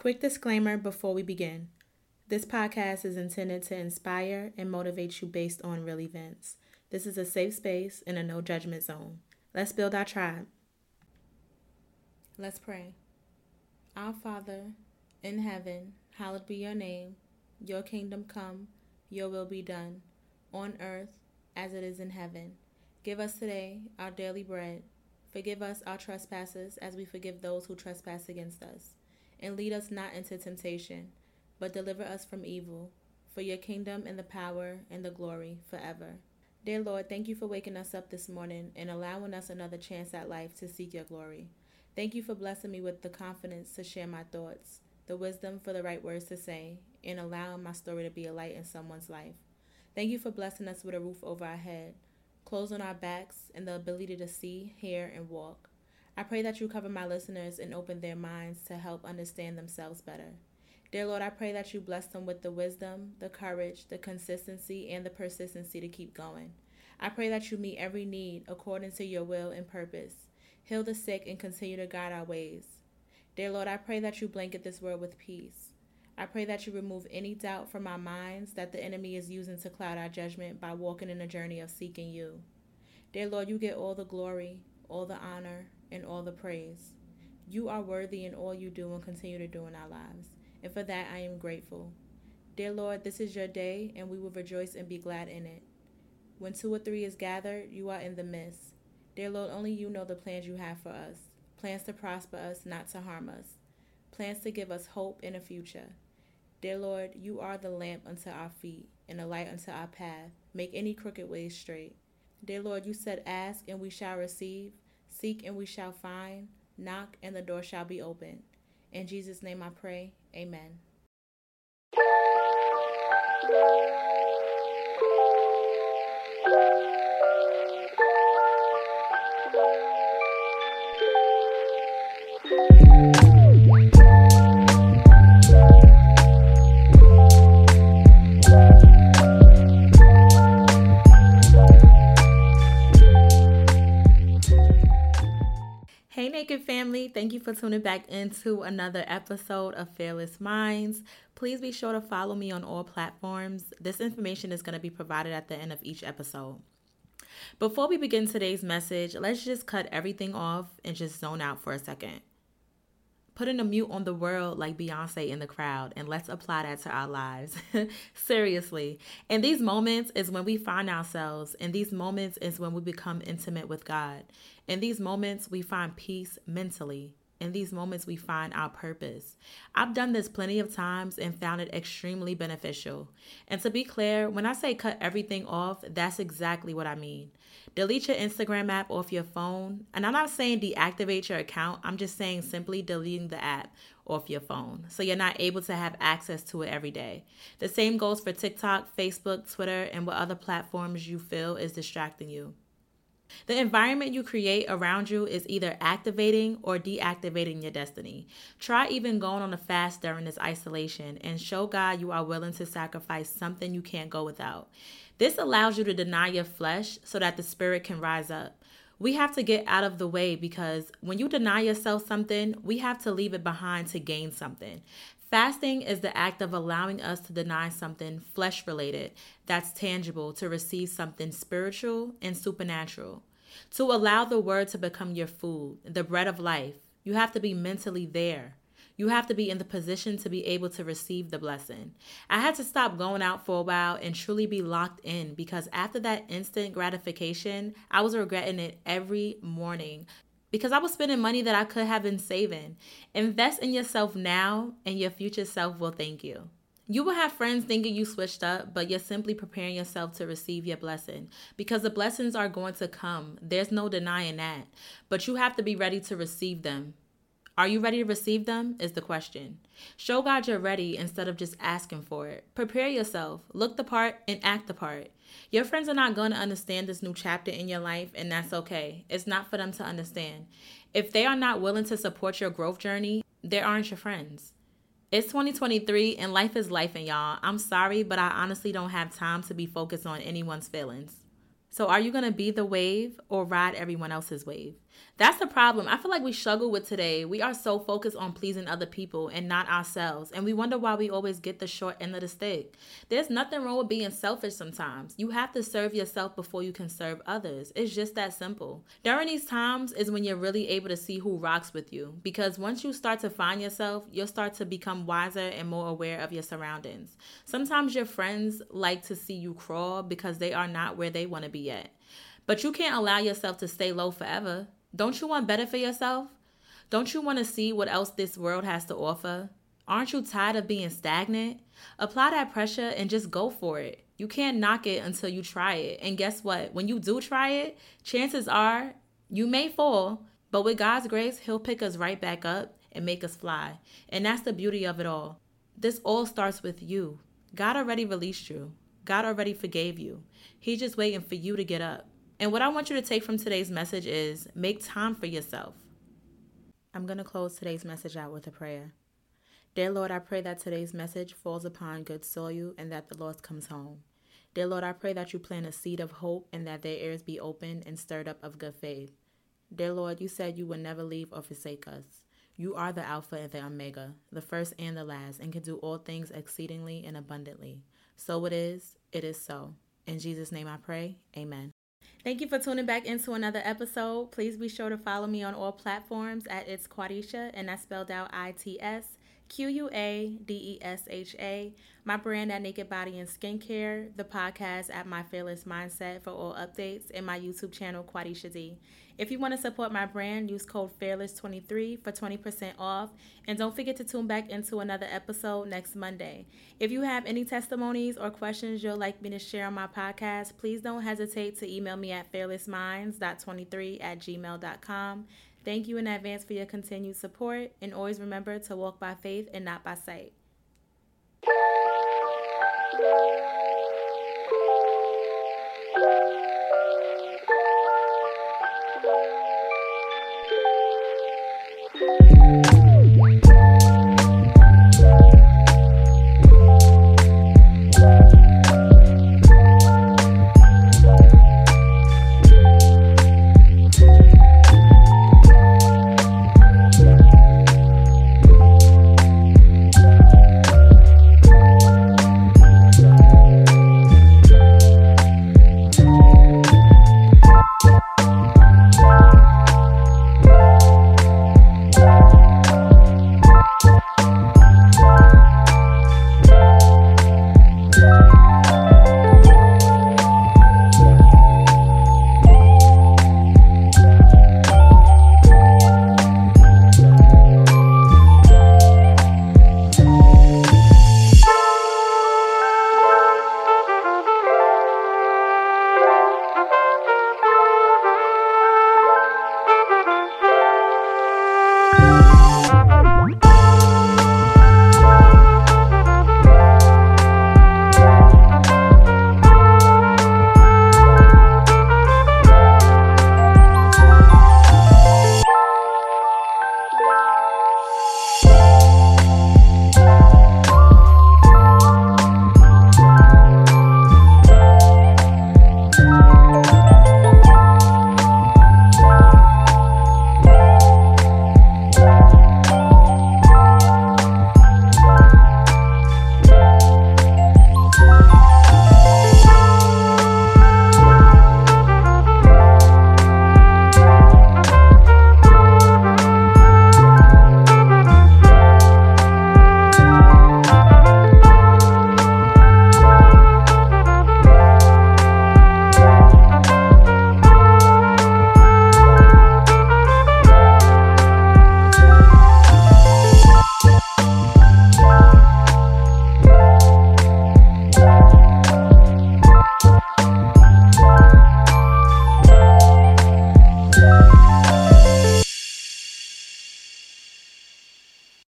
Quick disclaimer before we begin. This podcast is intended to inspire and motivate you based on real events. This is a safe space and a no judgment zone. Let's build our tribe. Let's pray. Our Father, in heaven, hallowed be your name. Your kingdom come, your will be done, on earth as it is in heaven. Give us today our daily bread. Forgive us our trespasses as we forgive those who trespass against us and lead us not into temptation, but deliver us from evil. For your kingdom and the power and the glory forever. Dear Lord, thank you for waking us up this morning and allowing us another chance at life to seek your glory. Thank you for blessing me with the confidence to share my thoughts, the wisdom for the right words to say, and allowing my story to be a light in someone's life. Thank you for blessing us with a roof over our head, clothes on our backs, and the ability to see, hear, and walk. I pray that you cover my listeners and open their minds to help understand themselves better. Dear Lord, I pray that you bless them with the wisdom, the courage, the consistency, and the persistency to keep going. I pray that you meet every need according to your will and purpose. Heal the sick and continue to guide our ways. Dear Lord, I pray that you blanket this world with peace. I pray that you remove any doubt from our minds that the enemy is using to cloud our judgment by walking in a journey of seeking you. Dear Lord, you get all the glory, all the honor, and all the praise. You are worthy in all you do and continue to do in our lives, and for that I am grateful. Dear Lord, this is your day, and we will rejoice and be glad in it. When two or three is gathered, you are in the midst. Dear Lord, only you know the plans you have for us plans to prosper us, not to harm us, plans to give us hope in a future. Dear Lord, you are the lamp unto our feet and a light unto our path. Make any crooked ways straight. Dear Lord, you said, Ask and we shall receive. Seek and we shall find, knock and the door shall be opened. In Jesus' name I pray. Amen. Naked family, thank you for tuning back into another episode of Fearless Minds. Please be sure to follow me on all platforms. This information is going to be provided at the end of each episode. Before we begin today's message, let's just cut everything off and just zone out for a second. Putting a mute on the world like Beyonce in the crowd, and let's apply that to our lives. Seriously. And these moments is when we find ourselves, and these moments is when we become intimate with God. In these moments, we find peace mentally. In these moments, we find our purpose. I've done this plenty of times and found it extremely beneficial. And to be clear, when I say cut everything off, that's exactly what I mean. Delete your Instagram app off your phone. And I'm not saying deactivate your account, I'm just saying simply deleting the app off your phone so you're not able to have access to it every day. The same goes for TikTok, Facebook, Twitter, and what other platforms you feel is distracting you. The environment you create around you is either activating or deactivating your destiny. Try even going on a fast during this isolation and show God you are willing to sacrifice something you can't go without. This allows you to deny your flesh so that the spirit can rise up. We have to get out of the way because when you deny yourself something, we have to leave it behind to gain something. Fasting is the act of allowing us to deny something flesh related that's tangible to receive something spiritual and supernatural. To allow the word to become your food, the bread of life, you have to be mentally there. You have to be in the position to be able to receive the blessing. I had to stop going out for a while and truly be locked in because after that instant gratification, I was regretting it every morning because I was spending money that I could have been saving. Invest in yourself now, and your future self will thank you. You will have friends thinking you switched up, but you're simply preparing yourself to receive your blessing because the blessings are going to come. There's no denying that. But you have to be ready to receive them. Are you ready to receive them? Is the question. Show God you're ready instead of just asking for it. Prepare yourself, look the part, and act the part. Your friends are not going to understand this new chapter in your life, and that's okay. It's not for them to understand. If they are not willing to support your growth journey, they aren't your friends. It's 2023 and life is life, and y'all. I'm sorry, but I honestly don't have time to be focused on anyone's feelings. So, are you going to be the wave or ride everyone else's wave? That's the problem. I feel like we struggle with today. We are so focused on pleasing other people and not ourselves. And we wonder why we always get the short end of the stick. There's nothing wrong with being selfish sometimes. You have to serve yourself before you can serve others. It's just that simple. During these times is when you're really able to see who rocks with you. Because once you start to find yourself, you'll start to become wiser and more aware of your surroundings. Sometimes your friends like to see you crawl because they are not where they want to be at. But you can't allow yourself to stay low forever. Don't you want better for yourself? Don't you want to see what else this world has to offer? Aren't you tired of being stagnant? Apply that pressure and just go for it. You can't knock it until you try it. And guess what? When you do try it, chances are you may fall, but with God's grace, He'll pick us right back up and make us fly. And that's the beauty of it all. This all starts with you. God already released you, God already forgave you. He's just waiting for you to get up. And what I want you to take from today's message is make time for yourself. I'm going to close today's message out with a prayer. Dear Lord, I pray that today's message falls upon good soil and that the lost comes home. Dear Lord, I pray that you plant a seed of hope and that their ears be opened and stirred up of good faith. Dear Lord, you said you would never leave or forsake us. You are the Alpha and the Omega, the first and the last, and can do all things exceedingly and abundantly. So it is, it is so. In Jesus' name I pray, amen. Thank you for tuning back into another episode. Please be sure to follow me on all platforms at It's Quadesha, and that's spelled out I T S Q U A D E S H A. My brand at Naked Body and Skincare, the podcast at My Fearless Mindset for all updates, and my YouTube channel, Quadesha D. If you want to support my brand, use code FEARLESS23 for 20% off. And don't forget to tune back into another episode next Monday. If you have any testimonies or questions you'd like me to share on my podcast, please don't hesitate to email me at fearlessminds.23 at gmail.com. Thank you in advance for your continued support, and always remember to walk by faith and not by sight.